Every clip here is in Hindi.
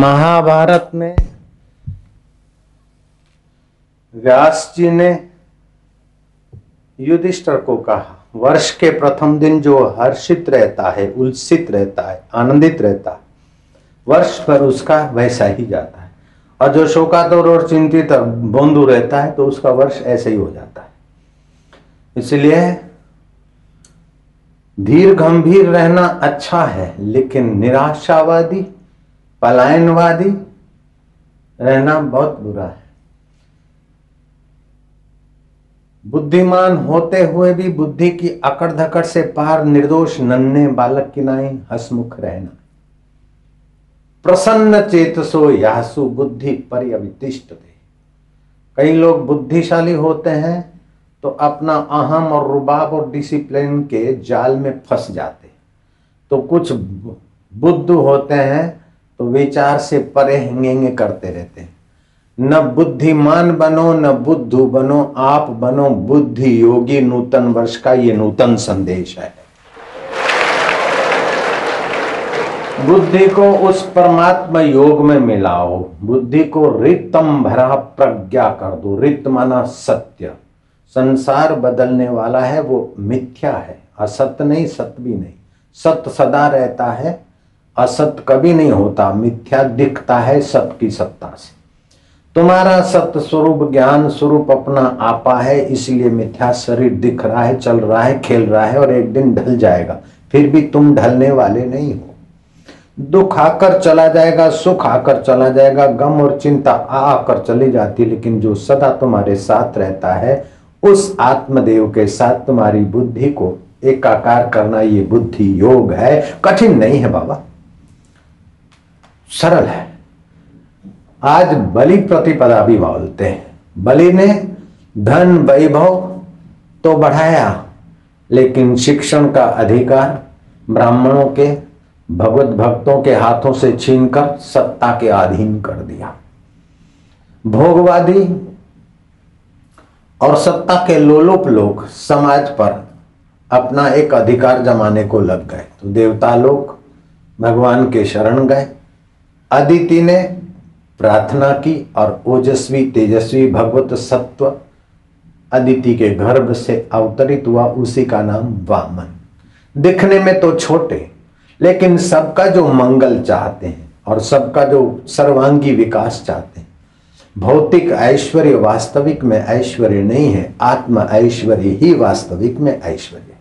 महाभारत में व्यास जी ने युधिष्ठर को कहा, वर्ष के प्रथम दिन जो हर्षित रहता है, उल्सित रहता है, आनंदित रहता है, वर्ष पर उसका वैसा ही जाता है। और जो शोकातुर और चिंतित बोंदू रहता है तो उसका वर्ष ऐसे ही हो जाता है। इसलिए धीर गंभीर रहना अच्छा है, लेकिन निराशावादी पलायनवादी रहना बहुत बुरा है। बुद्धिमान होते हुए भी बुद्धि की अकड़ धकड़ से पार निर्दोष नन्हे बालक की नाई हसमुख रहना। प्रसन्न चेतसो यासु बुद्धि परिअवितिष्ठ कई लोग बुद्धिशाली होते हैं तो अपना अहम और रुबाब और डिसिप्लिन के जाल में फंस जाते। तो कुछ बुद्ध होते हैं तो विचार से परे हिंगेंगे करते रहते हैं। न बुद्धिमान बनो, न बुद्धू बनो, आप बनो बुद्धि योगी नूतन वर्ष का ये नूतन संदेश है। बुद्धि को उस परमात्मा योग में मिलाओ, बुद्धि को रितम भरा प्रज्ञा कर दो, रित माना सत्य। संसार बदलने वाला है, वो मिथ्या है असत्य नहीं सत्य भी नहीं। सत्य सदा रहता है असत कभी नहीं होता, मिथ्या दिखता है सत्य की सत्ता से। तुम्हारा सत्य स्वरूप, ज्ञान स्वरूप अपना आपा है, इसलिए मिथ्या शरीर दिख रहा है, चल रहा है, खेल रहा है और एक दिन ढल जाएगा। फिर भी तुम ढलने वाले नहीं हो। दुख आकर चला जाएगा, सुख आकर चला जाएगा, गम और चिंता आकर चली जाती लेकिन जो सदा तुम्हारे साथ रहता है, उस आत्मदेव के साथ तुम्हारी बुद्धि को एकाकार करना ये बुद्धि योग है। कठिन नहीं है बाबा। सरल है। आज बलि प्रतिपदा भी बोलते हैं। बलि ने धन वैभव तो बढ़ाया, लेकिन शिक्षण का अधिकार ब्राह्मणों के, भगवत भक्तों के हाथों से छीनकर सत्ता के अधीन कर दिया। भोगवादी और सत्ता के लोलोप लोग समाज पर अपना एक अधिकार जमाने को लग गए। तो देवता लोग भगवान के शरण गए। अदिति ने प्रार्थना की और ओजस्वी, तेजस्वी, भगवत सत्व अदिति के गर्भ से अवतरित हुआ, उसी का नाम वामन। दिखने में तो छोटे, लेकिन सबका जो मंगल चाहते हैं और सबका जो सर्वांगी विकास चाहते हैं। भौतिक ऐश्वर्य वास्तविक में ऐश्वर्य नहीं है, आत्म ऐश्वर्य ही वास्तविक में ऐश्वर्य है।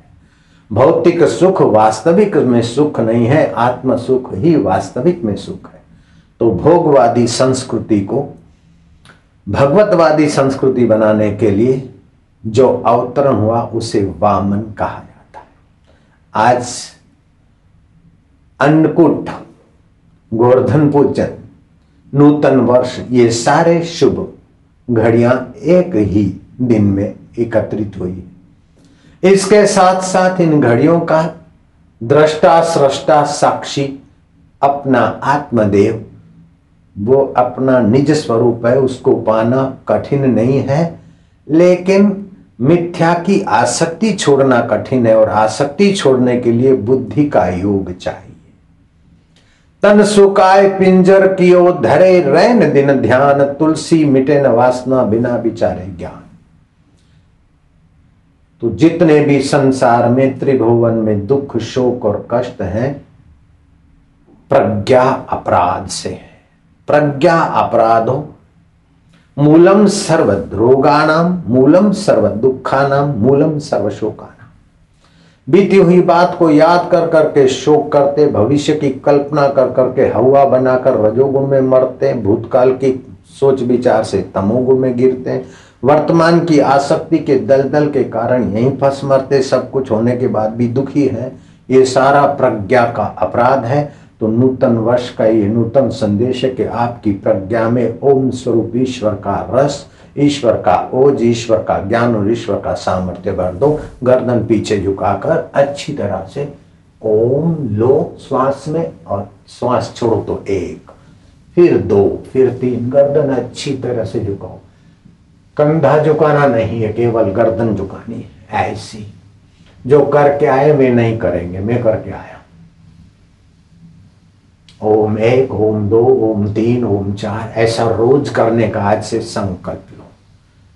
भौतिक सुख वास्तविक में सुख नहीं है, आत्म सुख ही वास्तविक में सुख है। तो भोगवादी संस्कृति को, भगवतवादी संस्कृति बनाने के लिए जो अवतरण हुआ, उसे वामन कहा जाता है। आज अन्नकूट गोवर्धन पूजन नूतन वर्ष, ये सारे शुभ घड़ियाँ एक ही दिन में एकत्रित हुई। इसके साथ साथ इन घड़ियों का दृष्टा सृष्टा साक्षी अपना आत्मदेव वो अपना निज स्वरूप है, उसको पाना कठिन नहीं है, लेकिन मिथ्या की आसक्ति छोड़ना कठिन है और आसक्ति छोड़ने के लिए बुद्धि का योग चाहिए। तन सुकाय पिंजर कियो धरे रैन दिन ध्यान, तुलसी मिटे न वासना बिना विचारे ज्ञान। तो जितने भी संसार में, त्रिभुवन में दुख, शोक और कष्ट है, प्रज्ञा अपराध से है। प्रज्ञा अपराधो। मूलम सर्व रोगाणाम मूलम सर्व दुखानाम मूलम सर्व शोकानाम बीती हुई बात को याद कर करके, शोक करते, भविष्य की कल्पना कर करके, हवा बनाकर रजोगुण में मरते, भूतकाल की सोच विचार से तमोगुण में गिरते, वर्तमान की आसक्ति के दलदल के कारण यहीं फंस मरते, सब कुछ होने के बाद भी दुखी है। ये सारा प्रज्ञा का अपराध है। तो नूतन वर्ष का ये नूतन संदेश है कि आपकी प्रज्ञा में ओम स्वरूप ईश्वर का रस, ईश्वर का ओज, ईश्वर का ज्ञान और ईश्वर का सामर्थ्य भर दो। गर्दन पीछे झुकाकर अच्छी तरह से ओम लो श्वास में और श्वास छोड़ो तो एक, फिर दो, फिर तीन। गर्दन अच्छी तरह से झुकाओ। कंधा झुकाना नहीं है, केवल गर्दन झुकानी है, ऐसी। जो करके आए वे नहीं करेंगे, मैं करके आया ओम एक, ओम दो, ओम तीन, ओम चार, ऐसा रोज करने का आज से संकल्प लो।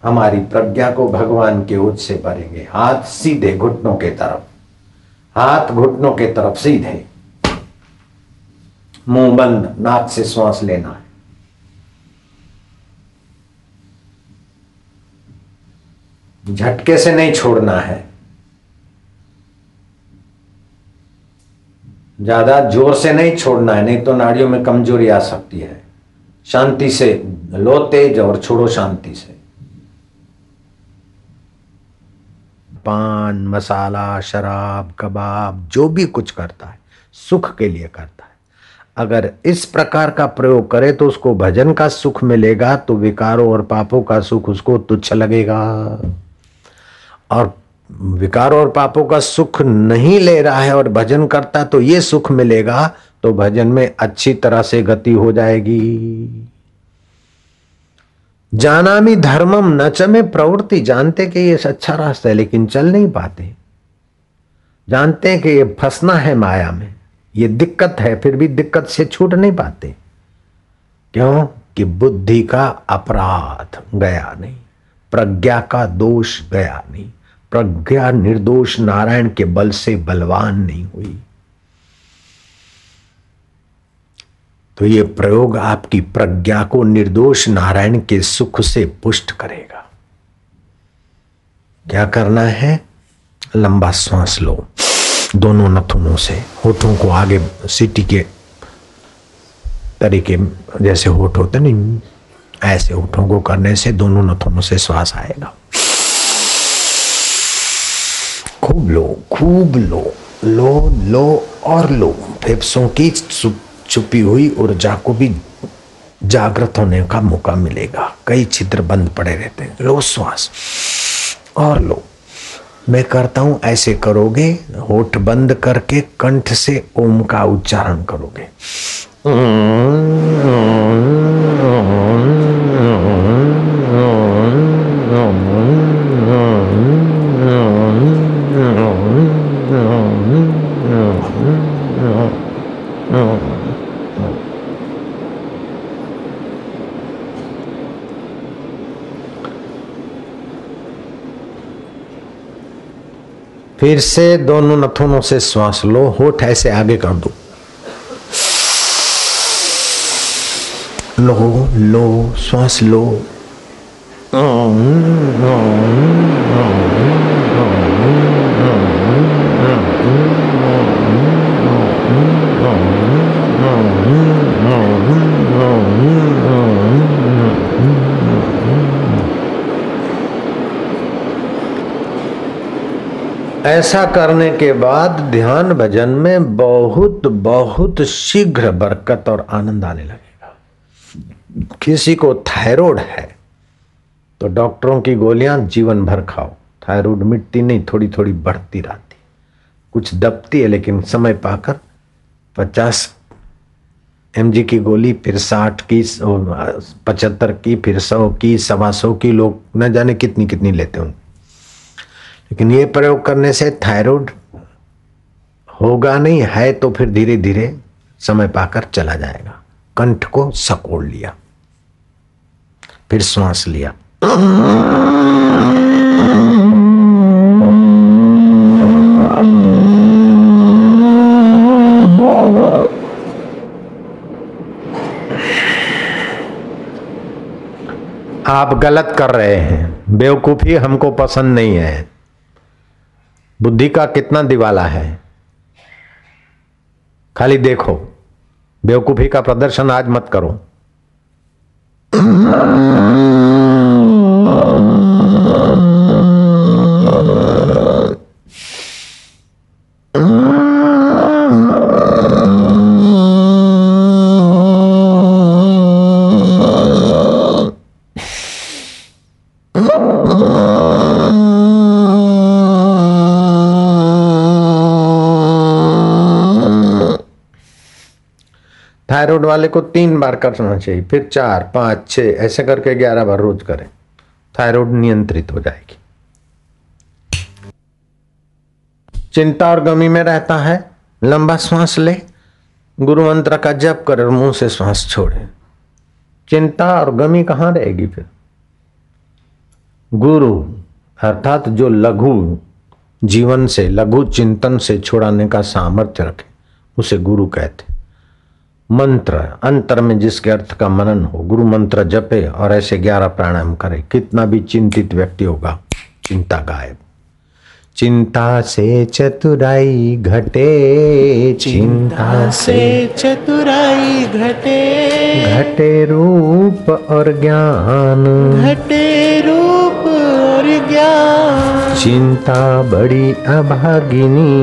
हमारी प्रज्ञा को भगवान के ओझ से भरेंगे। हाथ सीधे घुटनों के तरफ़। हाथ घुटनों के तरफ़ सीधे। मुँह बंद, नाक से श्वास लेना है। झटके से नहीं छोड़ना है। ज़्यादा ज़ोर से नहीं छोड़ना है, नहीं तो नाड़ियों में कमज़ोरी आ सकती है। शांति से लो तेज और छोड़ो शांति से। पान, मसाला, शराब, कबाब, जो भी कुछ करता है, सुख के लिए करता है। अगर इस प्रकार का प्रयोग करे तो उसको भजन का सुख मिलेगा तो विकारों और पापों का सुख उसको तुच्छ लगेगा। और विकारों और पापों का सुख नहीं ले रहा है और भजन करता तो ये सुख मिलेगा तो भजन में अच्छी तरह से गति हो जाएगी। जानामी धर्मम नच में प्रवृत्ति। जानते कि ये अच्छा रास्ता है, लेकिन चल नहीं पाते। जानते हैं कि ये फंसना है माया में। ये दिक्कत है, फिर भी दिक्कत से छूट नहीं पाते। क्यों? कि बुद्धि का अपराध गया नहीं, प्रज्ञा का दोष गया नहीं। प्रज्ञा निर्दोष नारायण के बल से बलवान नहीं हुई। तो ये प्रयोग आपकी प्रज्ञा को निर्दोष नारायण के सुख से पुष्ट करेगा। क्या करना है? लंबा श्वास लो। दोनों नथुनों से। होठों को आगे सीटी के तरीके जैसे होठ होते नहीं ऐसे होठों को करने से दोनों नथुनों से श्वास आएगा। खूब लो खूब लो लो लो और लो फेफड़ों की छुपी हुई ऊर्जा को भी जागृत होने का मौका मिलेगा। कई छिद्र बंद पड़े रहते हैं। लो श्वास। और लो। मैं करता हूँ, ऐसे करोगे, होठ बंद करके कंठ से ओम का उच्चारण करोगे। फिर से दोनों नथुनों से श्वास लो, होठ ऐसे आगे कर दो। लो लो, श्वास लो। ऐसा करने के बाद ध्यान भजन में बहुत बहुत शीघ्र बरकत और आनंद आने लगेगा। किसी को थायराइड है तो डॉक्टरों की गोलियाँ जीवन भर खाओ। थायराइड मिटती नहीं थोड़ी थोड़ी बढ़ती रहती। कुछ दबती है, लेकिन समय पाकर पचास एम की गोली, फिर साठ की पचहत्तर की, फिर सौ की, सवा सौ की, लोग न जाने कितनी कितनी लेते होंगे लेकिन ये प्रयोग करने से थायराइड होगा नहीं, है तो फिर धीरे धीरे समय पाकर चला जाएगा। कंठ को सकोड़ लिया, फिर श्वास लिया। आप गलत कर रहे हैं। बेवकूफ़ी हमको पसंद नहीं है। बुद्धि का कितना दिवाला है। खाली देखो बेवकूफ़ी का प्रदर्शन आज मत करो। थायराइड वाले को तीन बार करना चाहिए, फिर चार, पाँच छ ऐसे करके ग्यारह बार रोज करें। थायराइड नियंत्रित हो जाएगी। चिंता और गमी में रहता है, लंबा श्वास ले गुरु मंत्र का जप कर मुँह से श्वास छोड़े। चिंता और गमी कहाँ रहेगी फिर? गुरु, अर्थात जो लघु, जीवन से, लघु चिंतन से छुड़ाने का सामर्थ्य रखे, उसे गुरु कहते मंत्र अंतर में जिसके अर्थ का मनन हो गुरु मंत्र जपे और ऐसे ग्यारह प्राणायाम करे कितना भी चिंतित व्यक्ति होगा चिंता गायब। चिंता से चतुराई घटे चिंता से चतुराई घटे। घटे रूप और ज्ञान। घटे रूप और ज्ञान। चिंता बड़ी अभागिनी।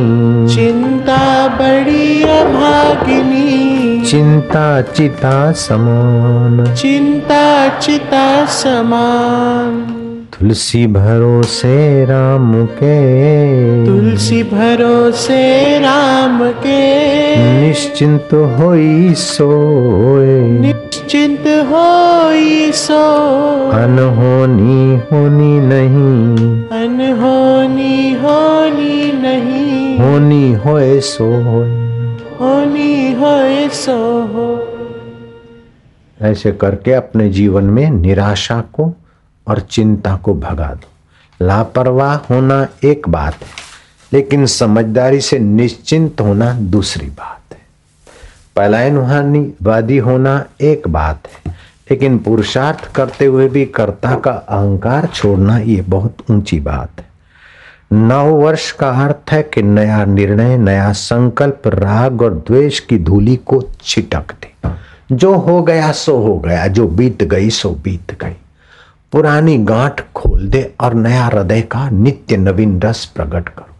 चिंता बड़ी अभागिनी। चिंता चिता समान। चिंता चिता समान। तुलसी भरोसे राम के। तुलसी भरोसे राम के। निश्चिंत होई सोए। निश्चिंत होई सो अनहोनी होनी नहीं। अनहोनी होनी नहीं। होनी होए सो होनी होए सो हो, ऐसे करके अपने जीवन में निराशा को और चिंता को भगा दो। लापरवाह होना एक बात है, लेकिन समझदारी से निश्चिंत होना दूसरी बात है। पलायनवादी होना एक बात है, लेकिन पुरुषार्थ करते हुए भी कर्ता का अहंकार छोड़ना ये बहुत ऊँची बात है। नव वर्ष का अर्थ है कि नया निर्णय, नया संकल्प, राग और द्वेष की धूली को छिटक दे। जो हो गया, सो हो गया, जो बीत गई, सो बीत गई। पुरानी गांठ खोल दे और नया हृदय का नित्य नवीन रस प्रकट करो।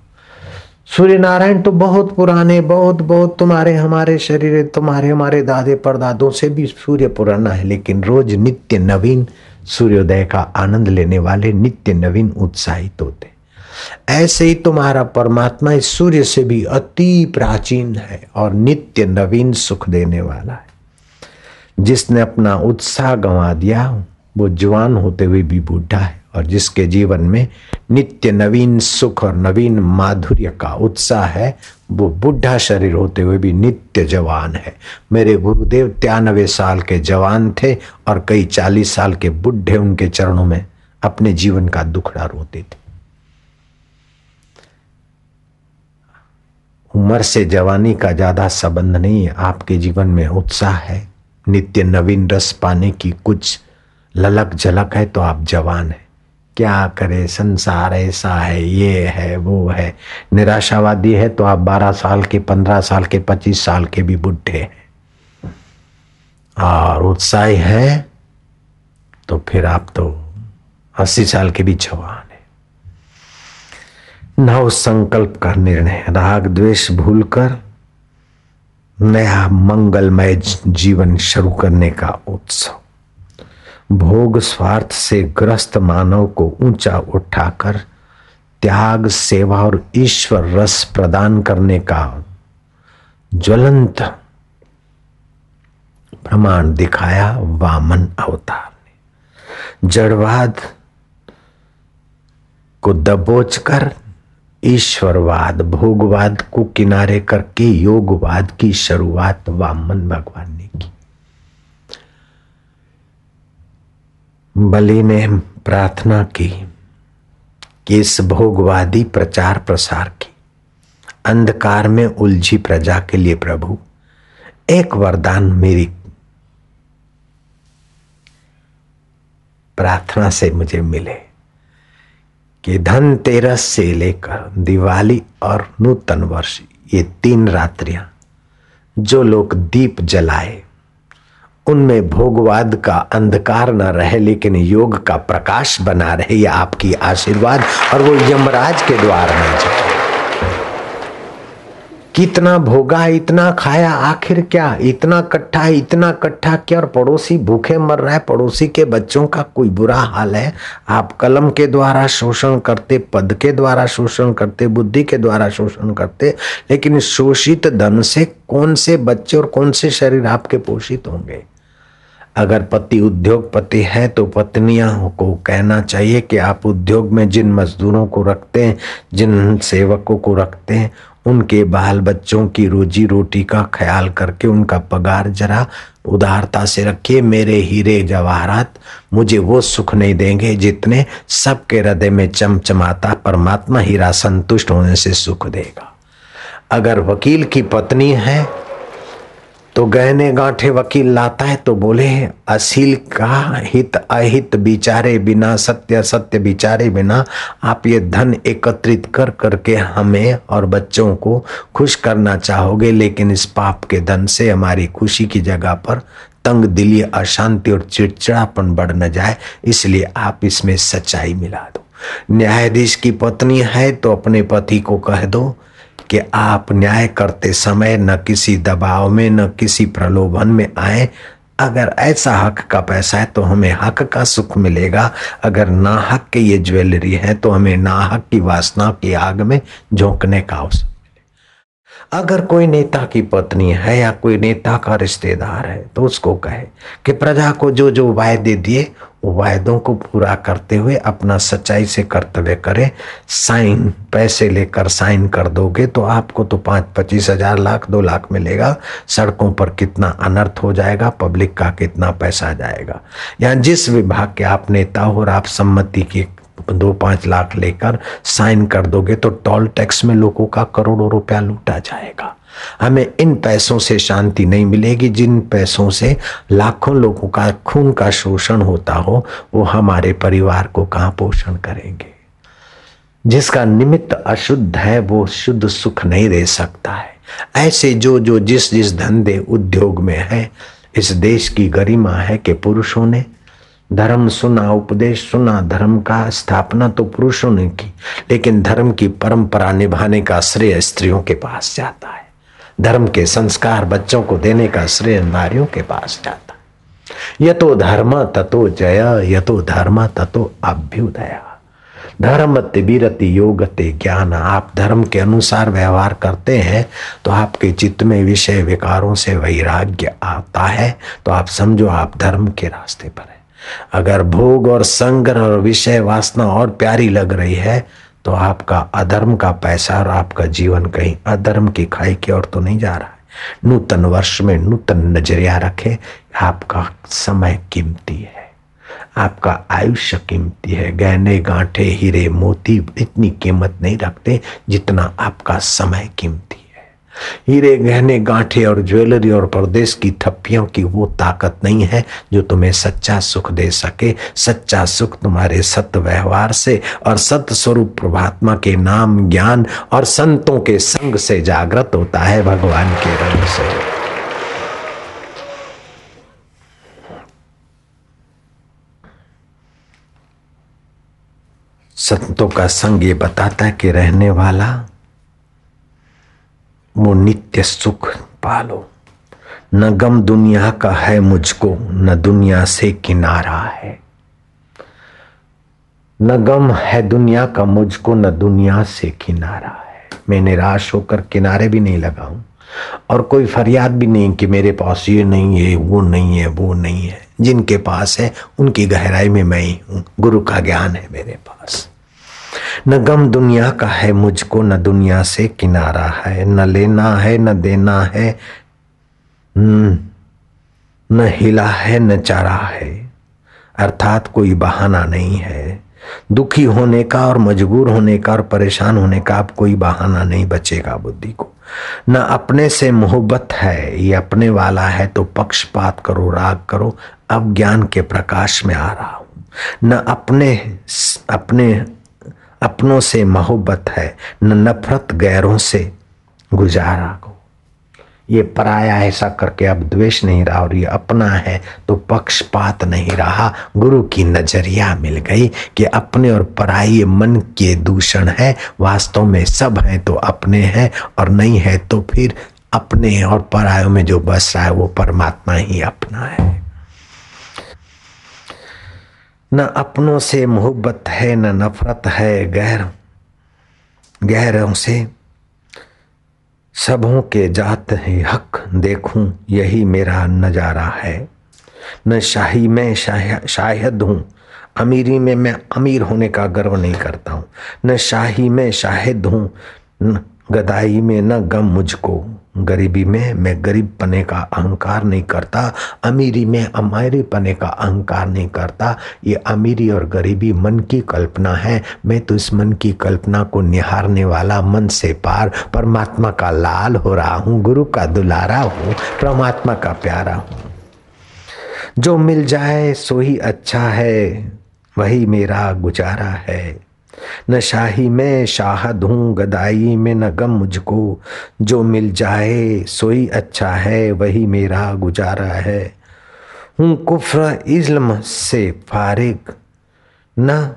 सूर्य नारायण तो बहुत पुराने, बहुत बहुत तुम्हारे, हमारे शरीर, तुम्हारे, हमारे दादे परदादों से भी सूर्य पुराना है, लेकिन रोज नित्य नवीन सूर्योदय का आनंद लेने वाले नित्य नवीन उत्साहित होते ऐसे ही तुम्हारा परमात्मा इस सूर्य से भी अति प्राचीन है और नित्य नवीन सुख देने वाला है। जिसने अपना उत्साह गंवा दिया वो जवान होते हुए भी बूढ़ा है और जिसके जीवन में नित्य नवीन सुख और नवीन माधुर्य का उत्साह है, वो बुढ़ा शरीर होते हुए भी नित्य जवान है। मेरे गुरुदेव तिरानवे साल के जवान थे और कई चालीस साल के बुढ़े उनके चरणों में अपने जीवन का दुखड़ा रोते थे। उम्र से जवानी का ज़्यादा संबंध नहीं है। आपके जीवन में उत्साह है। नित्य नवीन रस पाने की कुछ ललक झलक है तो आप जवान है। क्या करे? संसार ऐसा है, ये है, वो है। निराशावादी है तो आप बारह साल के, पंद्रह साल के, पच्चीस साल के भी बुढ़े हैं। और उत्साही है तो फिर आप तो अस्सी साल के भी जवान नव संकल्प का निर्णय राग द्वेष भूलकर नया मंगलमय जीवन शुरू करने का उत्सव। भोग स्वार्थ से ग्रस्त मानव को ऊँचा उठाकर त्याग, सेवा और ईश्वर रस प्रदान करने का ज्वलंत प्रमाण दिखाया वामन अवतार ने। जड़वाद को दबोच कर ईश्वरवाद, भोगवाद को किनारे करके योगवाद की शुरुआत वामन भगवान ने की। बलि ने प्रार्थना की कि इस भोगवादी प्रचार प्रसार की। अंधकार में उलझी प्रजा के लिए प्रभु, एक वरदान मेरी प्रार्थना से मुझे मिले। कि धनतेरस से लेकर दिवाली और नूतन वर्ष, ये तीन रात्रियाँ जो लोग दीप जलाए, उनमें भोगवाद का अंधकार न रहे, लेकिन योग का प्रकाश बना रहे, ये आपकी आशीर्वाद और वो यमराज के द्वार में जाए। कितना भोगा, इतना खाया, आखिर क्या? इतना कट्ठा इतना कट्ठा क्या? और पड़ोसी भूखे मर रहा है, पड़ोसी के बच्चों का कोई बुरा हाल है? आप कलम के द्वारा शोषण करते, पद के द्वारा शोषण करते, बुद्धि के द्वारा शोषण करते, लेकिन शोषित धन से कौन से बच्चे और कौन से शरीर आपके पोषित होंगे? अगर पति उद्योगपति है तो पत्नियाँ को कहना चाहिए कि आप उद्योग में जिन मजदूरों को रखते हैं, जिन सेवकों को रखते हैं उनके बाल बच्चों की रोजी रोटी का ख्याल करके उनका पगार जरा उदारता से रखिए, मेरे हीरे जवाहरात, मुझे वो सुख नहीं देंगे जितने सबके हृदय में चमचमाता परमात्मा हीरा संतुष्ट होने से सुख देगा। अगर वकील की पत्नी है तो गहने गांठे वकील लाता है तो बोले, असील का हित अहित बिचारे बिना, सत्य सत्य बिचारे बिना, आप ये धन एकत्रित कर करके हमें और बच्चों को खुश करना चाहोगे, लेकिन इस पाप के धन से हमारी खुशी की जगह पर तंग दिली, अशांति और चिड़चिड़ापन बढ़ न जाए, इसलिए आप इसमें सच्चाई मिला दो। न्यायाधीश की पत्नी है तो अपने पति को कह दो कि आप न्याय करते समय न किसी दबाव में, न किसी प्रलोभन में आए। अगर ऐसा हक का पैसा है तो हमें हक का सुख मिलेगा। अगर ना हक की ये ज्वेलरी है तो हमें ना हक की वासना की आग में झोंकने का अवसर अगर कोई नेता की पत्नी है या कोई नेता का रिश्तेदार है तो उसको कहे कि प्रजा को जो जो वायदे दिए वायदों को पूरा करते हुए अपना सच्चाई से कर्तव्य करें। साइन, पैसे लेकर साइन कर दोगे तो आपको तो पाँच, पच्चीस हज़ार, लाख, दो लाख मिलेगा। सड़कों पर कितना अनर्थ हो जाएगा, पब्लिक का कितना पैसा जाएगा। या जिस विभाग के आप नेता हो और आप सम्मति की दो, पाँच लाख लेकर साइन कर दोगे तो टोल टैक्स में लोगों का करोड़ों रुपया लूटा जाएगा। हमें इन पैसों से शांति नहीं मिलेगी। जिन पैसों से लाखों लोगों का खून का शोषण होता हो, वो हमारे परिवार को कहाँ पोषण करेंगे? जिसका निमित्त अशुद्ध है, वो शुद्ध सुख नहीं दे सकता है। ऐसे जो जो जिस जिस धंधे उद्योग में है, इस देश की गरिमा है कि पुरुषों ने, धर्म सुना, उपदेश सुना, धर्म का स्थापना तो पुरुषों ने की, लेकिन धर्म की परंपरा निभाने का श्रेय स्त्रियों के पास जाता है। धर्म के संस्कार बच्चों को देने का श्रेय नारियों के पास जाता। है यह तो धर्म ततो जय यह तो धर्म ततो अभ्युदया। धर्म तिबिरति योगते ज्ञान। आप धर्म के अनुसार व्यवहार करते हैं तो आपके चित्त में विषय विकारों से वैराग्य आता है तो आप समझो आप धर्म के रास्ते पर है। अगर भोग और संग्रह और विषय वासना और प्यारी लग रही है तो आपका अधर्म का पैसा और आपका जीवन कहीं अधर्म की खाई की ओर तो नहीं जा रहा है। नूतन वर्ष में नूतन नज़रिया रखे, आपका समय कीमती है। आपका आयुष्य कीमती है। गहने, गांठे, हीरे, मोती इतनी कीमत नहीं रखते जितना आपका समय कीमती हीरे, गहने, गांठे और ज्वेलरी और परदेश की थप्पियों की वो ताकत नहीं है जो तुम्हें सच्चा सुख दे सके। सच्चा सुख तुम्हारे सत्य व्यवहार से और सत्य स्वरूप प्रभात्मा के नाम ज्ञान और संतों के संग से जागृत होता है भगवान के रंग से। संतों का संग ये बताता है कि रहने वाला वो नित्य सुख पालो। न गम दुनिया का है मुझको, न दुनिया से किनारा है। न गम है दुनिया का मुझको, न दुनिया से किनारा है। मैं निराश होकर किनारे भी नहीं लगाऊँ, और कोई फरियाद भी नहीं कि मेरे पास ये नहीं है, वो नहीं है, वो नहीं है। जिनके पास है, उनकी गहराई में मैं ही हूँ। गुरु का ज्ञान है मेरे पास। न गम दुनिया का है मुझको, न दुनिया से किनारा है, न लेना है, न देना है, न हिला है, न चारा है। अर्थात कोई बहाना नहीं है। दुखी होने का और मजबूर होने का और परेशान होने का अब कोई बहाना नहीं बचेगा बुद्धि को। न अपने से मोहब्बत है, ये अपने वाला है तो पक्षपात करो, राग करो। अब ज्ञान के प्रकाश में आ रहा हूँ। न अपने अपने अपनों से मोहब्बत है, न नफरत गैरों से गुजारा को। ये पराया ऐसा करके अब द्वेष नहीं रहा और ये अपना है तो पक्षपात नहीं रहा। गुरु की नज़रिया मिल गई कि अपने और पराई मन के दूषण है, वास्तव में सब है तो अपने हैं और नहीं है तो फिर अपने और परायों में जो बस रहा है वो परमात्मा ही अपना है। न अपनों से मोहब्बत है, न नफरत है गैर गैरों से। सबों के जात ही हक देखूँ, यही मेरा नज़ारा है। न शाही में शायद हूँ, अमीरी में मैं अमीर होने का गर्व नहीं करता हूँ। न शाही में शाहिद हूँ गदाई में न गम मुझको। गरीबी में मैं गरीब पने का अहंकार नहीं करता, अमीरी में अमीरी पने का अहंकार नहीं करता। ये अमीरी और गरीबी मन की कल्पना है। मैं तो इस मन की कल्पना को निहारने वाला मन से पार, परमात्मा का लाल हो रहा हूँ, गुरु का दुलारा हूँ, परमात्मा का प्यारा हूँ। जो मिल जाए, सो ही अच्छा है, वही मेरा गुजारा है। न शाही में शाहद हूँ गदाई में न गम मुझको। जो मिल जाए सोई अच्छा है, वही मेरा गुजारा है। हूँ कुफ्र इल्म से फारिग, न,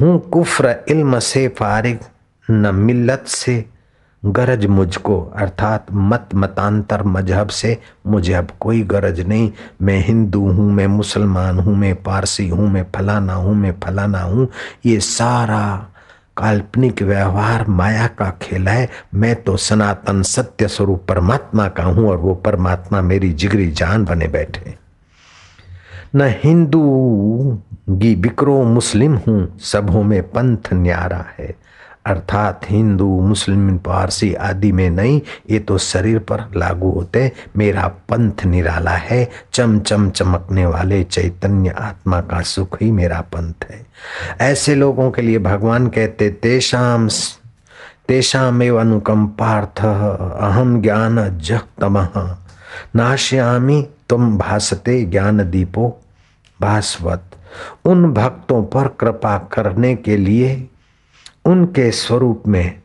हूँ कुफ्र इल्म से फारिग, न मिल्लत से गरज मुझको, अर्थात मत मतांतर मज़हब से मुझे अब कोई गरज नहीं। मैं हिंदू हूँ, मैं मुसलमान हूँ, मैं पारसी हूँ, मैं फलाना हूँ, मैं फलाना हूँ। ये सारा काल्पनिक व्यवहार माया का खेल है। मैं तो सनातन सत्य स्वरूप परमात्मा का हूँ और वो परमात्मा मेरी जिगरी जान बने बैठे न हिंदू, गी बिक्रो मुस्लिम हूँ, सबों में पंथ न्यारा है। अर्थात हिंदू, मुस्लिम, पारसी आदि में नहीं, ये तो शरीर पर लागू होते। मेरा पंथ निराला है चम चम चमकने वाले चैतन्य आत्मा का सुख ही मेरा पंथ है। ऐसे लोगों के लिए भगवान कहते तेषाम तेषामेव अनुकंपार्थ अहम ज्ञान जह नाश्यामी तुम भासते ज्ञान दीपो भास्वत। उन भक्तों पर कृपा करने के लिए उनके स्वरूप में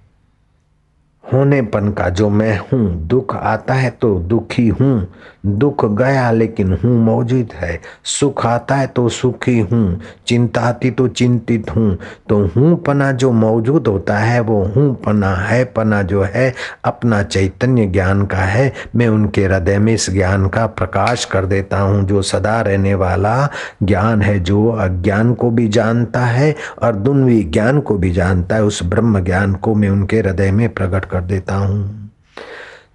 होनेपन का जो मैं हूँ, दुख आता है तो दुखी हूँ। दुख गया लेकिन हूँ मौजूद है। सुख आता है तो सुखी हूँ। चिंता आती तो चिंतित हूँ। तो हूँ पना जो मौजूद होता है, वो हूँ पना है, पना जो है, अपना चैतन्य ज्ञान का है। मैं उनके हृदय में इस ज्ञान का प्रकाश कर देता हूँ। जो सदा रहने वाला ज्ञान है, जो अज्ञान को भी जानता है और दुनवी ज्ञान को भी जानता है, उस ब्रह्म ज्ञान को मैं उनके हृदय में प्रकट कर देता हूँ।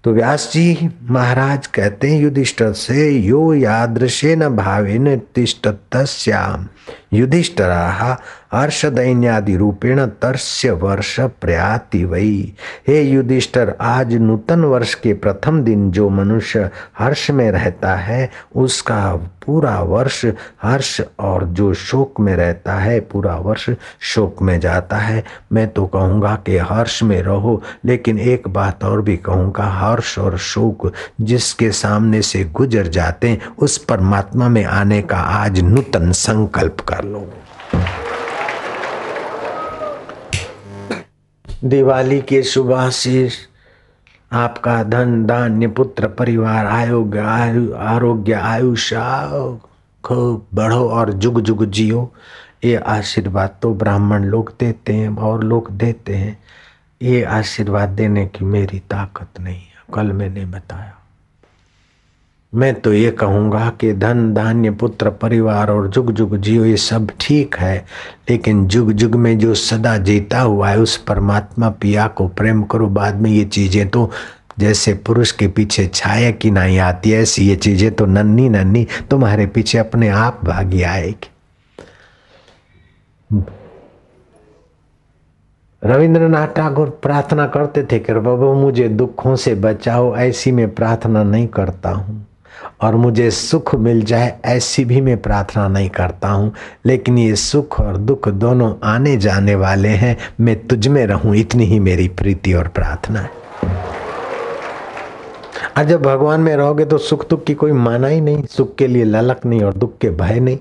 तो व्यास जी महाराज कहते हैं, युधिष्ठर से, यो यादृशे न भावे न तिष्ठतस्याम युधिष्ठरा हर्ष दैन्यादि रूपेण तर्स्य वर्ष प्रयाति वही हे युधिष्ठर, आज नूतन वर्ष के प्रथम दिन जो मनुष्य हर्ष में रहता है, उसका पूरा वर्ष हर्ष और जो शोक में रहता है, पूरा वर्ष शोक में जाता है। मैं तो कहूँगा कि हर्ष में रहो, लेकिन एक बात और भी कहूँगा, हर्ष और शोक जिसके सामने से गुजर जाते हैं, उस परमात्मा में आने का आज नूतन संकल्प कर लो। दिवाली के शुभाशीष आपका धन धान्य, पुत्र, परिवार आयोग्य आयु, आरोग्य आयुष खूब बढ़ो और जुग जुग जियो। ये आशीर्वाद तो ब्राह्मण लोग देते हैं और लोग देते हैं। ये आशीर्वाद देने की मेरी ताकत नहीं है। कल मैंने बताया। मैं तो ये कहूँगा कि धन, धान्य, पुत्र, परिवार और जुग जुग जियो, ये सब ठीक है। लेकिन जुग जुग में जो सदा जीता हुआ है, उस परमात्मा पिया को प्रेम करो। बाद में ये चीज़ें तो जैसे पुरुष के पीछे छाया की नहीं आती है, ऐसी ये चीज़ें तो नन्नी नन्नी तुम्हारे पीछे अपने आप भागी आएगी। रविंद्रनाथ टागोर प्रार्थना करते थे कि बाबा मुझे दुखों से बचाओ, ऐसी मैं प्रार्थना नहीं करता हूँ। और मुझे सुख मिल जाए ऐसी भी मैं प्रार्थना नहीं करता हूँ। लेकिन ये सुख और दुख दोनों आने जाने वाले हैं। मैं तुझ में रहूँ, इतनी ही मेरी प्रीति और प्रार्थना है। और जब भगवान में रहोगे तो सुख दुख की कोई माना ही नहीं। सुख के लिए ललक नहीं और दुख के भय नहीं।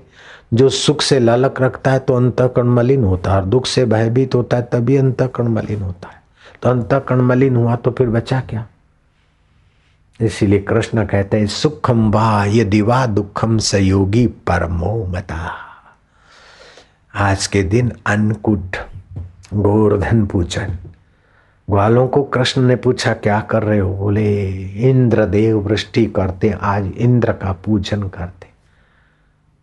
जो सुख से ललक रखता है तो अंतकरण मलिन होता है। और दुख से भयभीत होता है तभी अंतकरण मलिन होता है। तो अंतकरण मलिन हुआ तो फिर बचा क्या? इसीलिए कृष्ण कहते हैं सुखम वा यदि वा दुखम सयोगी परमो मता। आज के दिन अन्नकूट गोवर्धन पूजन। ग्वालों को कृष्ण ने पूछा, क्या कर रहे हो? बोले, इंद्र देव वृष्टि करते, आज इंद्र का पूजन करते।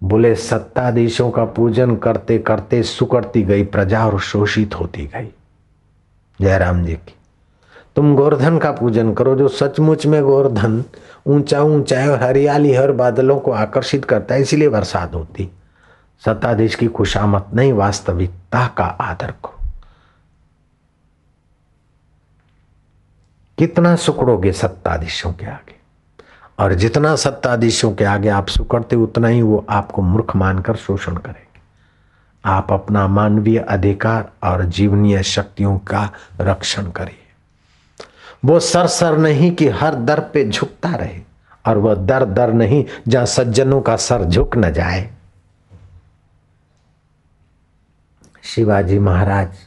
बोले, सत्ताधीशों का पूजन करते करते सुकड़ती गई प्रजा और शोषित होती गई। जयराम जी की। तुम गोवर्धन का पूजन करो, जो सचमुच में गोवर्धन ऊँचा ऊँचा है हरियाली हर बादलों को आकर्षित करता है, इसीलिए बरसात होती। सत्ताधीश की खुशामत नहीं, वास्तविकता का आदर को कितना सुकड़ोगे सत्ताधीशों के आगे? और जितना सत्ताधीशों के आगे आप सुकड़ते उतना ही वो आपको मूर्ख मानकर शोषण करेंगे। आप अपना मानवीय अधिकार और जीवनीय शक्तियों का रक्षण करिए। वो सर सर नहीं कि हर दर पे झुकता रहे, और वह दर दर नहीं जहाँ सज्जनों का सर झुक न जाए। शिवाजी महाराज,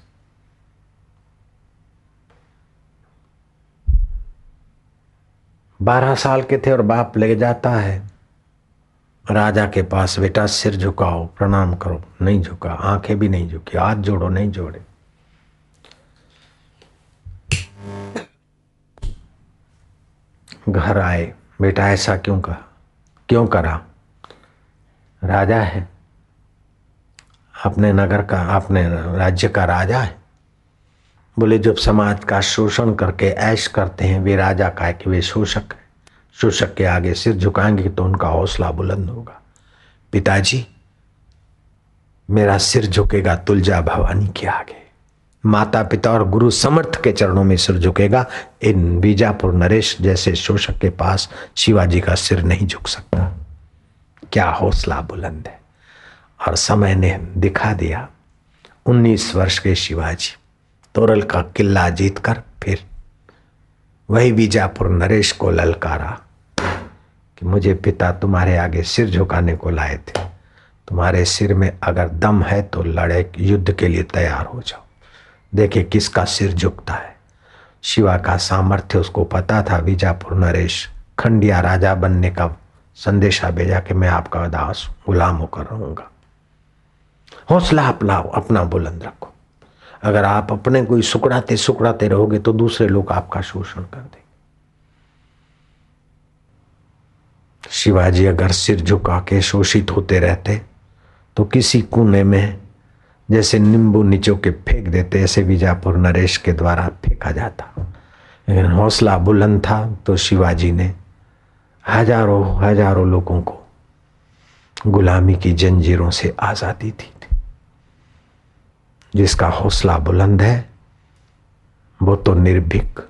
बारह साल के थे और बाप ले जाता है। राजा के पास बेटा, सिर झुकाओ, प्रणाम करो, नहीं झुका, आँखें भी नहीं झुकी, हाथ जोड़ो, नहीं जोड़े। घर आए, बेटा ऐसा क्यों कहा? क्यों करा? राजा है। अपने नगर का, अपने राज्य का राजा है। बोले, जब समाज का शोषण करके ऐश करते हैं, वे राजा का है कि वे शोषक है। शोषक के आगे सिर झुकाएँगे तो उनका हौसला बुलंद होगा। पिताजी, मेरा सिर झुकेगा तुलजा भवानी के आगे। माता पिता और गुरु समर्थ के चरणों में सिर झुकेगा। इन बीजापुर नरेश जैसे शोषक के पास शिवाजी का सिर नहीं झुक सकता। क्या हौसला बुलंद है। और समय ने दिखा दिया। उन्नीस वर्ष के शिवाजी, तोरल का किला जीतकर फिर वही बीजापुर नरेश को ललकारा कि मुझे पिता तुम्हारे आगे सिर झुकाने को लाए थे। तुम्हारे सिर में अगर दम है तो लड़े युद्ध के लिए तैयार हो जाओ। देखे किसका सिर झुकता है। शिवा का सामर्थ्य उसको पता था, बीजापुर नरेश खंडिया राजा बनने का संदेशा भेजा कि मैं आपका दास, गुलाम होकर रहूँगा। हौसला अपनाओ, अपना बुलंद रखो। अगर आप अपने कोई सुकड़ाते सुकड़ाते रहोगे तो दूसरे लोग आपका शोषण कर देंगे। शिवाजी अगर सिर झुका के शोषित होते रहते तो किसी कोने में जैसे नींबू नीचो के फेंक देते, ऐसे बीजापुर नरेश के द्वारा फेंका जाता। लेकिन हौसला बुलंद था तो शिवाजी ने हज़ारों हज़ारों लोगों को गुलामी की जंजीरों से आज़ादी दी थी। जिसका हौसला बुलंद है, वो तो निर्भीक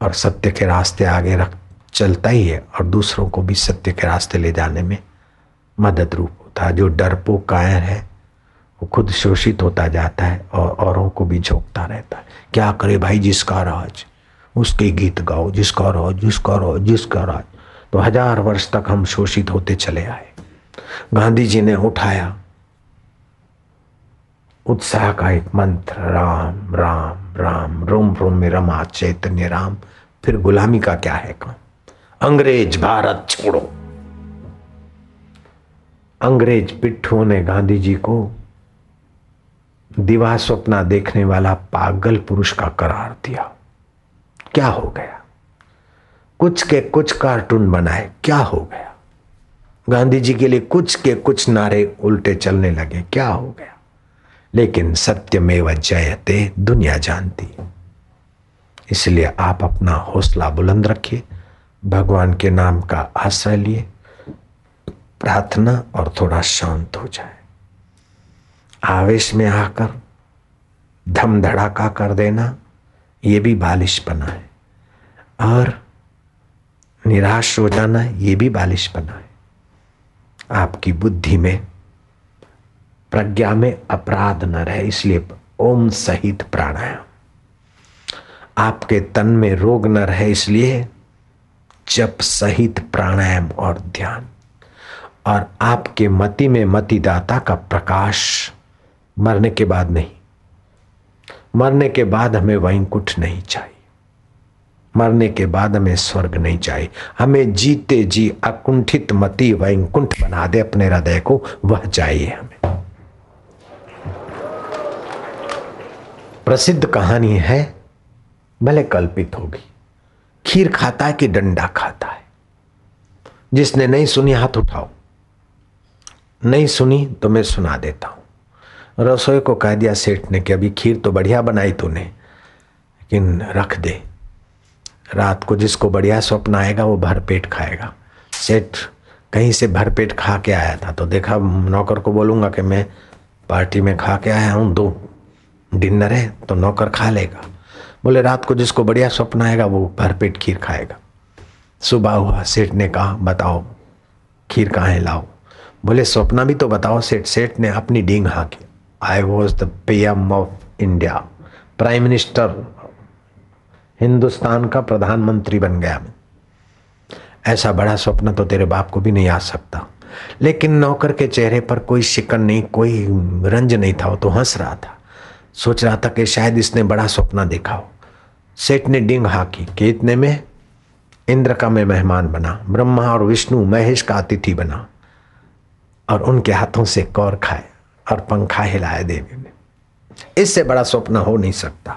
और सत्य के रास्ते आगे रख, चलता ही है और दूसरों को भी सत्य के रास्ते ले जाने में मदद रूप होता है। जो डरपोक कायर है वो खुद शोषित होता जाता है और औरों को भी झोंकता रहता है। क्या करे भाई जिसका राज? उसके गीत गाओ, जिसका राज जिसका राज जिसका राज। तो हज़ार वर्ष तक हम शोषित होते चले आए। गांधी जी ने उठाया। उत्साह का एक मंत्र, राम राम राम, रोम रोम में रमा चैतन्य, राम। फिर गुलामी का क्या है काम? अंग्रेज़ भारत छोड़ो। अंग्रेज़ पिट्ठू ने गांधी जी को दिवा स्वप्ना देखने वाला पागल पुरुष का करार दिया। क्या हो गया? कुछ के कुछ कार्टून बनाए, क्या हो गया? गांधी जी के लिए कुछ के कुछ नारे उल्टे चलने लगे, क्या हो गया? लेकिन सत्य में जयते दुनिया जानती। इसलिए आप अपना हौसला बुलंद रखिए, भगवान के नाम का आश्रय लिए, प्रार्थना और थोड़ा शांत हो जाए। आवेश में आकर धम धड़ाका कर देना, ये भी बालिशपना है। और निराश हो जाना, ये भी बालिशपना है। आपकी बुद्धि में, प्रज्ञा में अपराध न रहे, इसलिए ओम सहित प्राणायाम। आपके तन में रोग न रहे, इसलिए जप सहित प्राणायाम और ध्यान। और आपके मति में मतिदाता का प्रकाश मरने के बाद नहीं। मरने के बाद हमें वैंकुट नहीं चाहिए। मरने के बाद हमें स्वर्ग नहीं चाहिए। हमें जीते जी अकुंठित मति वैकुंठ बना दे अपने हृदय को, वह चाहिए हमें। प्रसिद्ध कहानी है, भले कल्पित होगी। खीर खाता है कि डंडा खाता है? जिसने नहीं सुनी, हाथ उठाओ। नहीं सुनी तो मैं सुना देता हूँ। रसोई को कह दिया सेठ ने कि अभी खीर तो बढ़िया बनाई तूने, लेकिन रख दे। रात को जिसको बढ़िया स्वप्न आएगा, वो भर पेट खाएगा। सेठ कहीं से भर पेट खा के आया था तो देखा नौकर को बोलूँगा कि मैं पार्टी में खा के आया हूँ, दो डिनर है तो नौकर खा लेगा। बोले, रात को जिसको बढ़िया स्वप्न आएगा, वो भरपेट खीर खाएगा। सुबह हुआ, सेठ ने कहा, बताओ, खीर कहाँ है, लाओ। बोले, स्वप्न भी तो बताओ सेठ सेठ ने अपनी डींग hockey. I was the PM of India prime minister Hindustan का प्रधानमंत्री बन गया मैं। ऐसा बड़ा स्वप्न तो तेरे बाप को भी नहीं आ सकता। लेकिन नौकर के चेहरे पर कोई शिकन नहीं, कोई रंज नहीं था, वो तो हंस रहा था। सोच रहा था कि शायद इसने बड़ा सपना देखा हो। सेठ ने डिंग हाकी कि इतने में इंद्र का मैं मेहमान बना, ब्रह्मा और विष्णु महेश का अतिथि बना और उनके हाथों से कौर खाए। और पंखा हिलाए देवी ने। इससे बड़ा स्वप्न हो नहीं सकता।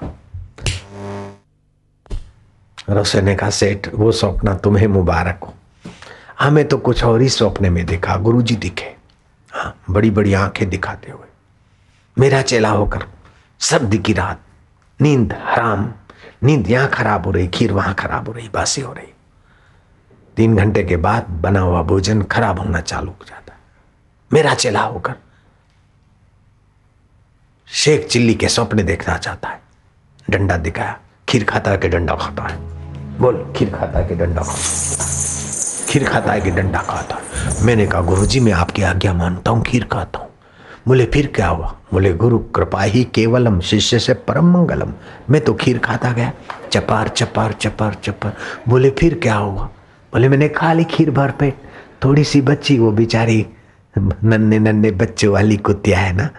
रसोई ने कहा, सेठ, वो स्वप्न तुम्हें मुबारक हो। हमें तो कुछ और ही स्वप्न में देखा, गुरुजी दिखे। हाँ बड़ी बड़ी आँखें दिखाते हुए। मेरा चेला होकर सर्दी की रात, नींद हराम, नींद यहाँ खराब हो रही, खीर वहाँ खराब हो रही, बासी हो रही। तीन घंटे के बाद बना हुआ भोजन खराब होना चालू हो जाता मेरा चेला होकर शेख चिल्ली के सपने देखना चाहता है। डंडा दिखाया। खीर खाता है कि डंडा खाता है? बोल, खीर खाता है कि डंडा खाता है? खीर खाता है कि डंडा खाता है? मैंने कहा, गुरुजी, मैं आपकी आज्ञा मानता हूँ, खीर खाता हूँ। बोले, फिर क्या हुआ? बोले, गुरु, कृपा ही केवलम, शिष्य से परम मंगलम। मैं तो खीर खाता गया। चपार चपार चपार चपार। बोले, फिर क्या हुआ? बोले, मैंने खा ली खीर भर पेट। थोड़ी सी बच्ची, वो बेचारी, नन्हे नन्हे बच्चों वाली कुतिया है ना?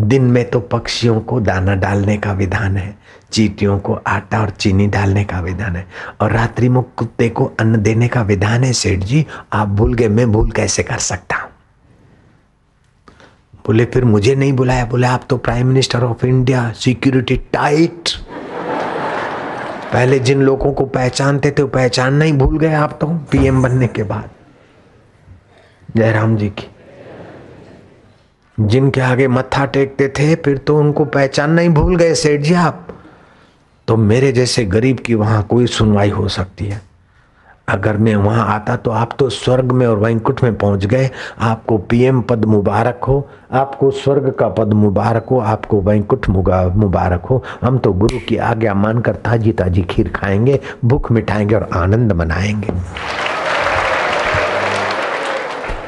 दिन में तो पक्षियों को दाना डालने का विधान है, चीटियों को आटा और चीनी डालने का विधान है, और रात्रि में कुत्ते को अन्न देने का विधान है, सेठ जी, आप भूल गए, मैं भूल कैसे कर सकता हूँ? बोले, फिर मुझे नहीं बुलाया, बोले, आप तो prime minister of India security tight पहले जिन लोगों को पहचानते थे, वो पहचान नहीं भूल गए आप तो पीएम बनने के बाद। जयराम जी की। जिनके आगे मत्था टेकते थे, फिर तो उनको पहचान नहीं भूल गए, सेठ जी आप। तो मेरे जैसे गरीब की वहाँ कोई सुनवाई हो सकती है। अगर मैं वहाँ आता तो आप तो स्वर्ग में और वैंकुट में पहुँच गए। आपको पीएम पद मुबारक हो, आपको स्वर्ग का पद मुबारक हो, आपको वैंकुट मुबारक हो। हम तो गुरु की आज्ञा मानकर ताजी ताजी खीर खाएँगे, भूख मिठाएँगे और आनंद मनाएँगे।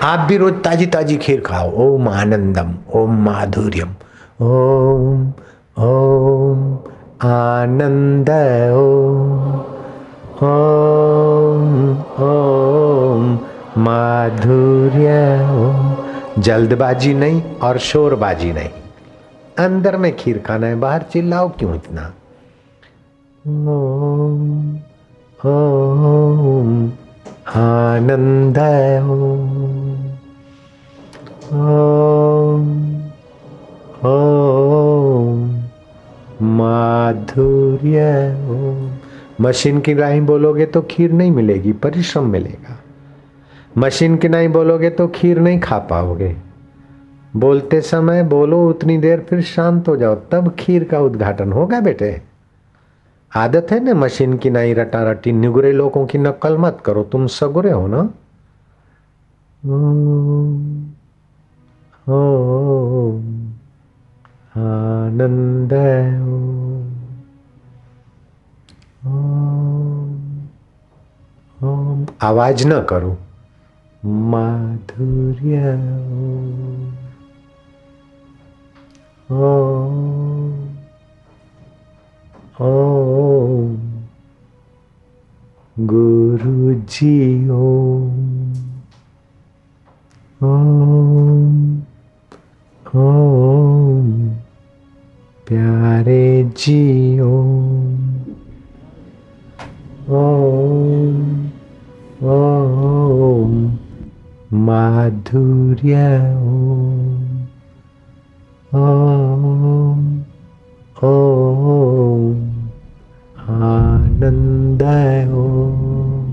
आप भी रोज ताजी ताजी खीर खाओ। ओम आनंदम, ओम माधुर्यम, ओम ओम आनंद, ओम ओम ओम माधुर्य, ओम। जल्दबाजी नहीं और शोरबाजी नहीं। अंदर में खीर खाना है, बाहर चिल्लाओ क्यों इतना? ओम ओम आनंद ओम ओम माधुर्य मशीन की नहीं बोलोगे तो खीर नहीं मिलेगी परिश्रम मिलेगा मशीन की नहीं बोलोगे तो खीर नहीं खा पाओगे बोलते समय बोलो उतनी देर फिर शांत हो जाओ तब खीर का उद्घाटन होगा बेटे आदत है ना मशीन की नहीं रटा रटी निगुरे लोगों की नकल मत करो, तुम सगुरे हो ना? आनंद ओ आवाज़ न करो। माधुर्य ओम ओम। गुरु जी ओम। ओम। ओम। प्यारे जी ओम। ओम। ओम। माधुर्य ओम। ओम। आनंद ओम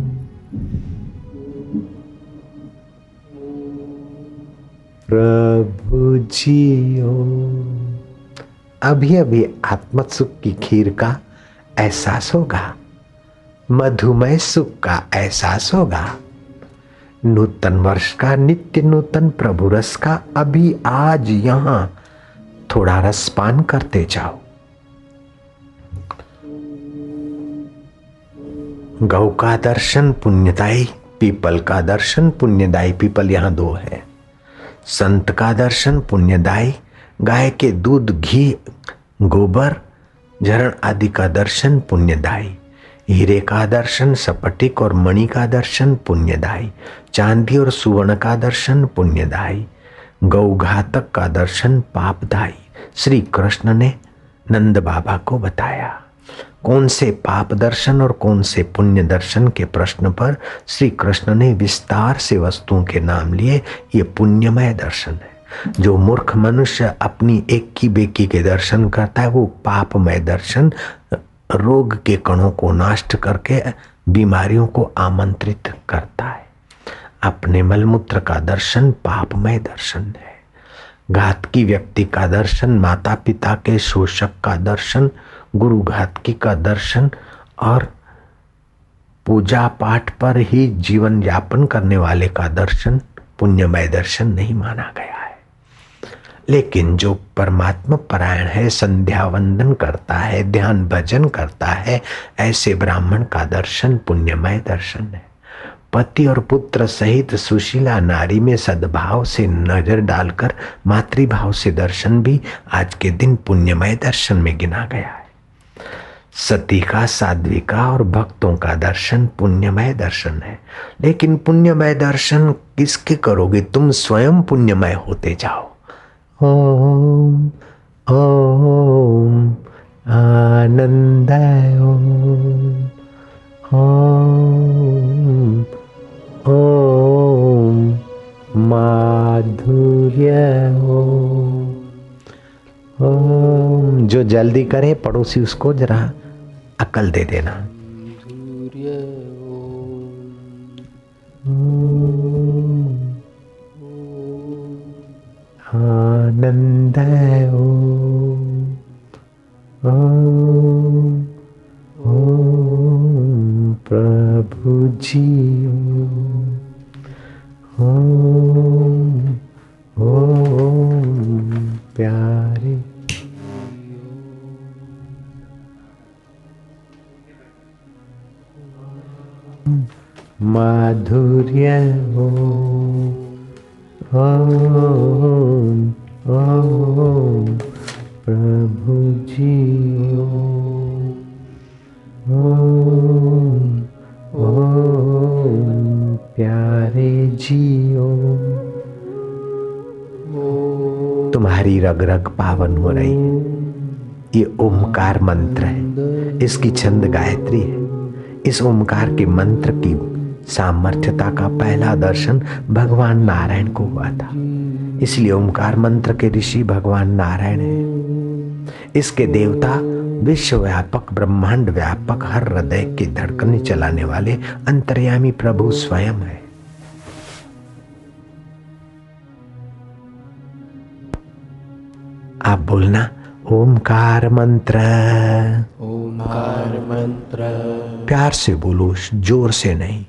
प्रभु जी ओम अभी अभी आत्म सुख की खीर का एहसास होगा। मधुमय सुख का एहसास होगा। नूतन वर्ष का, नित्य नूतन प्रभु रस का, अभी आज यहाँ थोड़ा रस पान करते जाओ। गौ का दर्शन पुण्यदायी, पीपल का दर्शन पुण्यदायी, पीपल यहाँ दो है। संत का दर्शन पुण्यदायी, गाय के दूध, घी, गोबर, झरण आदि का दर्शन पुण्यदायी। हीरे का दर्शन, सपटिक और मणि का दर्शन पुण्यदायी। चांदी और सुवर्ण का दर्शन पुण्यदायी। गौघातक का दर्शन पापदायी। श्री कृष्ण ने नंद बाबा को बताया। कौन से पाप दर्शन और कौन से पुण्य दर्शन के प्रश्न पर श्री कृष्ण ने विस्तार से वस्तुओं के नाम लिए ये पुण्यमय दर्शन है। जो मूर्ख मनुष्य अपनी एक की बेकी के दर्शन करता है, वो पापमय दर्शन, रोग के कणों को नष्ट करके बीमारियों को आमंत्रित करता है। अपने मलमूत्र का दर्शन पापमय दर्शन है। घातकी व्यक्ति का दर्शन माता पिता के शोषक का दर्शन गुरु घातकी का दर्शन और पूजा पाठ पर ही जीवन यापन करने वाले का दर्शन, पुण्यमय दर्शन नहीं माना गया है। लेकिन जो परमात्मा परायण है संध्या वंदन करता है, ध्यान भजन करता है, ऐसे ब्राह्मण का दर्शन, पुण्यमय दर्शन है। पति और पुत्र सहित सुशीला नारी में सद्भाव से नज़र डालकर मातृभाव से दर्शन भी आज के दिन पुण्यमय दर्शन में गिना गया है। सती का साध्वी का और भक्तों का दर्शन, पुण्यमय दर्शन है। लेकिन पुण्यमय दर्शन किसके करोगे? तुम स्वयं पुण्यमय होते जाओ। ओम ओम आनंद ओम माधुर्य ओम, जो जल्दी करे पड़ोसी उसको जरा अकल दे देना। आनंद प्रभु जी ओम ओम प्यारे। माधुर्य ओम ओम, प्रभु जी ओम ओम, प्यारे जियो तुम्हारी रग रग पावन हो रही। है ये ओमकार मंत्र है। इसकी छंद गायत्री है। इस ओमकार के मंत्र की सामर्थ्यता का पहला दर्शन भगवान नारायण को हुआ था। इसलिए ओमकार मंत्र के ऋषि भगवान नारायण है। इसके देवता विश्वव्यापक, ब्रह्मांड व्यापक, हर हृदय की धड़कने चलाने वाले अंतर्यामी प्रभु स्वयं है। आप बोलना ओमकार मंत्र ओमकार मंत्र प्यार से बोलो ज़ोर से नहीं।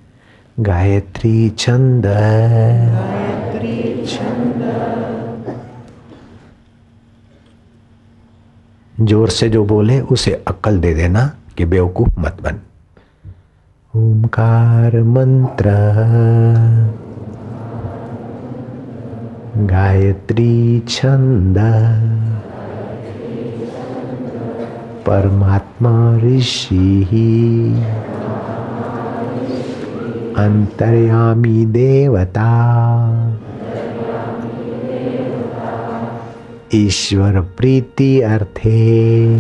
गायत्री छंद। ज़ोर से जो बोले उसे अक्ल दे देना कि बेवकूफ़ मत बन। ओमकार मंत्र गायत्री छंद। परमात्मा ऋषि ही। अंतर्यामी देवता। ईश्वर प्रीति अर्थे।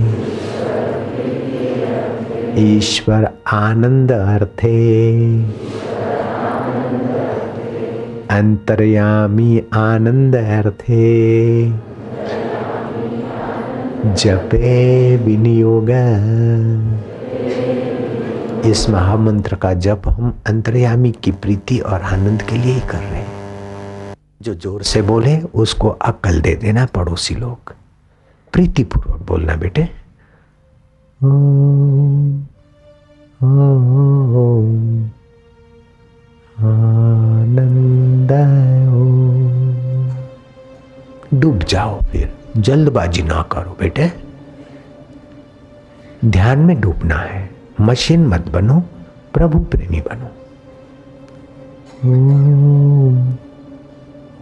ईश्वर आनंद अर्थे। अंतर्यामी आनंद अर्थे। जपे विनियोग। इस महामंत्र का जप हम अंतर्यामी की प्रीति और आनंद के लिए ही कर रहे हैं। जो ज़ोर से बोले, उसको अकल दे देना पड़ोसी लोग। प्रीतिपूर्वक बोलना बेटे। आनंद डूब जाओ फिर। जल्दबाजी ना करो बेटे। ध्यान में डूबना है। मशीन मत बनो प्रभु प्रेमी बनो।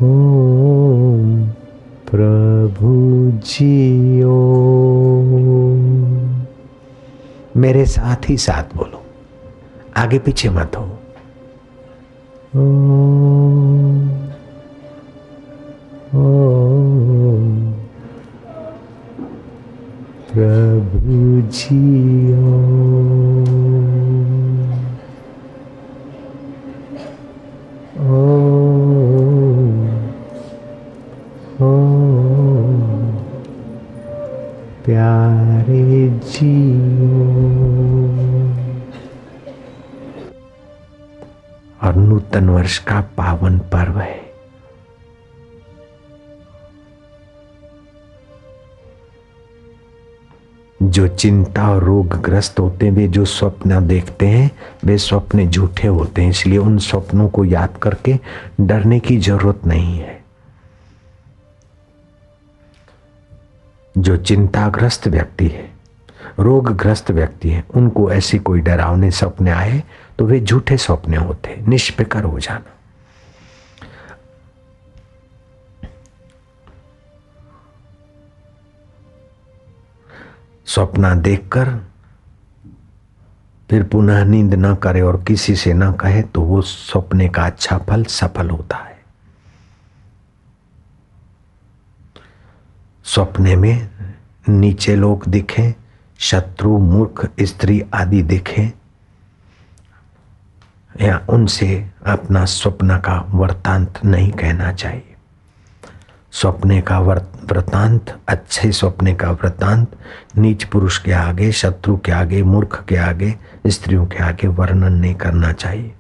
ओम प्रभु जी ओम मेरे साथ ही साथ बोलो। आगे पीछे मत हो। ओम ओम प्रभु जी ओम ओम ओम प्यारे जियो। और नूतन वर्ष का पावन पर्व है। जो चिंता और रोगग्रस्त होते हैं, वे जो स्वप्न देखते हैं, वे स्वप्न झूठे होते हैं। इसलिए उन स्वप्नों को याद करके डरने की ज़रूरत नहीं है। जो चिंताग्रस्त व्यक्ति है, रोगग्रस्त व्यक्ति है, उनको ऐसे कोई डरावने सपने आए तो वे झूठे सपने होते निष्फिकर हो जाना। स्वप्न देखकर फिर पुनः नींद न करे और किसी से न कहे तो वो सपने का अच्छा फल सफल होता है। सपने में नीचे लोग दिखे, शत्रु, मूर्ख, स्त्री आदि दिखे, या उनसे अपना स्वप्न का वृतांत नहीं कहना चाहिए। स्वप्ने का वृतांत अच्छे स्वप्ने का वृतांत नीच पुरुष के आगे, शत्रु के आगे, मूर्ख के आगे, स्त्रियों के आगे वर्णन नहीं करना चाहिए।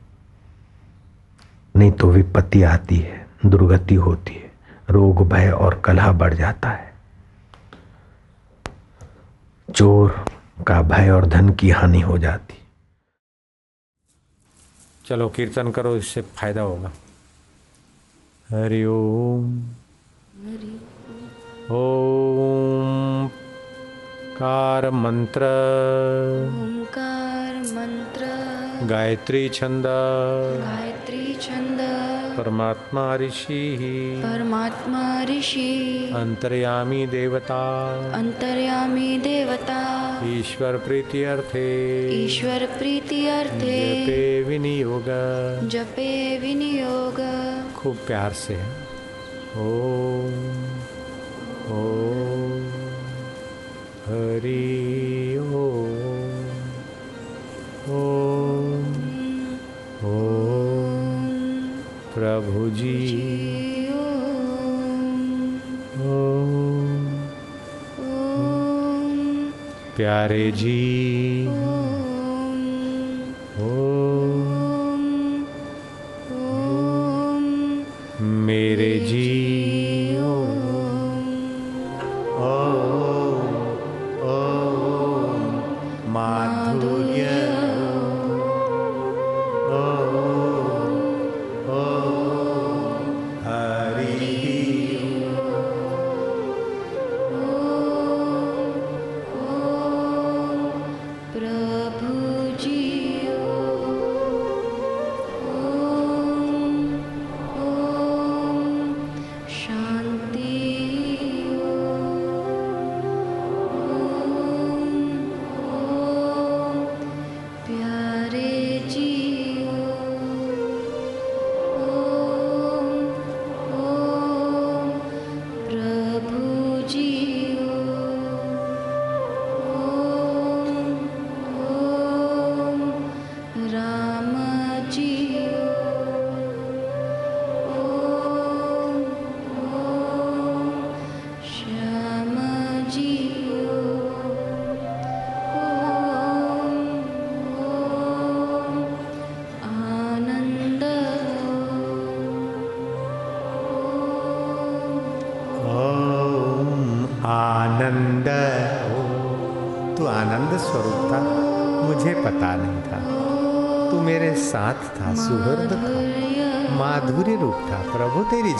नहीं तो विपत्ति आती है, दुर्गति होती है, रोग, भय और कलह बढ़ जाता है। चोर का भय और धन की हानि हो जाती। चलो कीर्तन करो, इससे फ़ायदा होगा। हरिओम ओम। कार मंत्र। ओंकार मंत्र। गायत्री छंद। गायत्री छंद। परमात्मा ऋषि। परमात्मा ऋषि। अंतर्यामी देवता। अंतर्यामी देवता। ईश्वर प्रीति अर्थे। ईश्वर प्रीति अर्थे। जपे विनियोग। जपे विनियोग। खूब प्यार से। ओम ओम हरि ओम ओम ओम प्रभु जी ओम प्यारे जी। सुहृद था माधुर्य रूप था प्रभु तेरी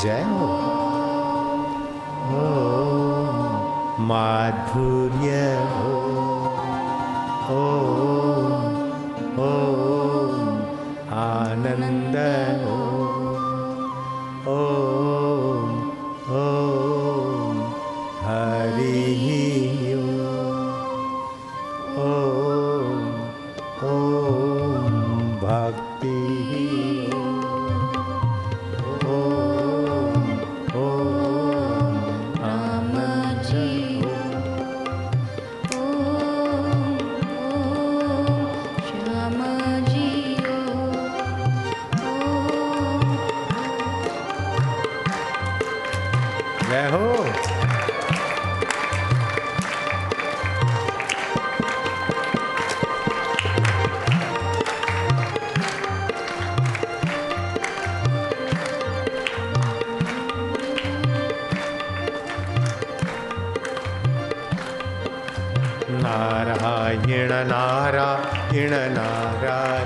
Narayan Narayan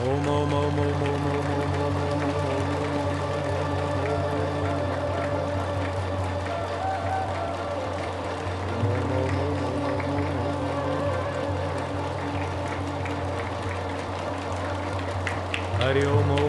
Om om om Hari Om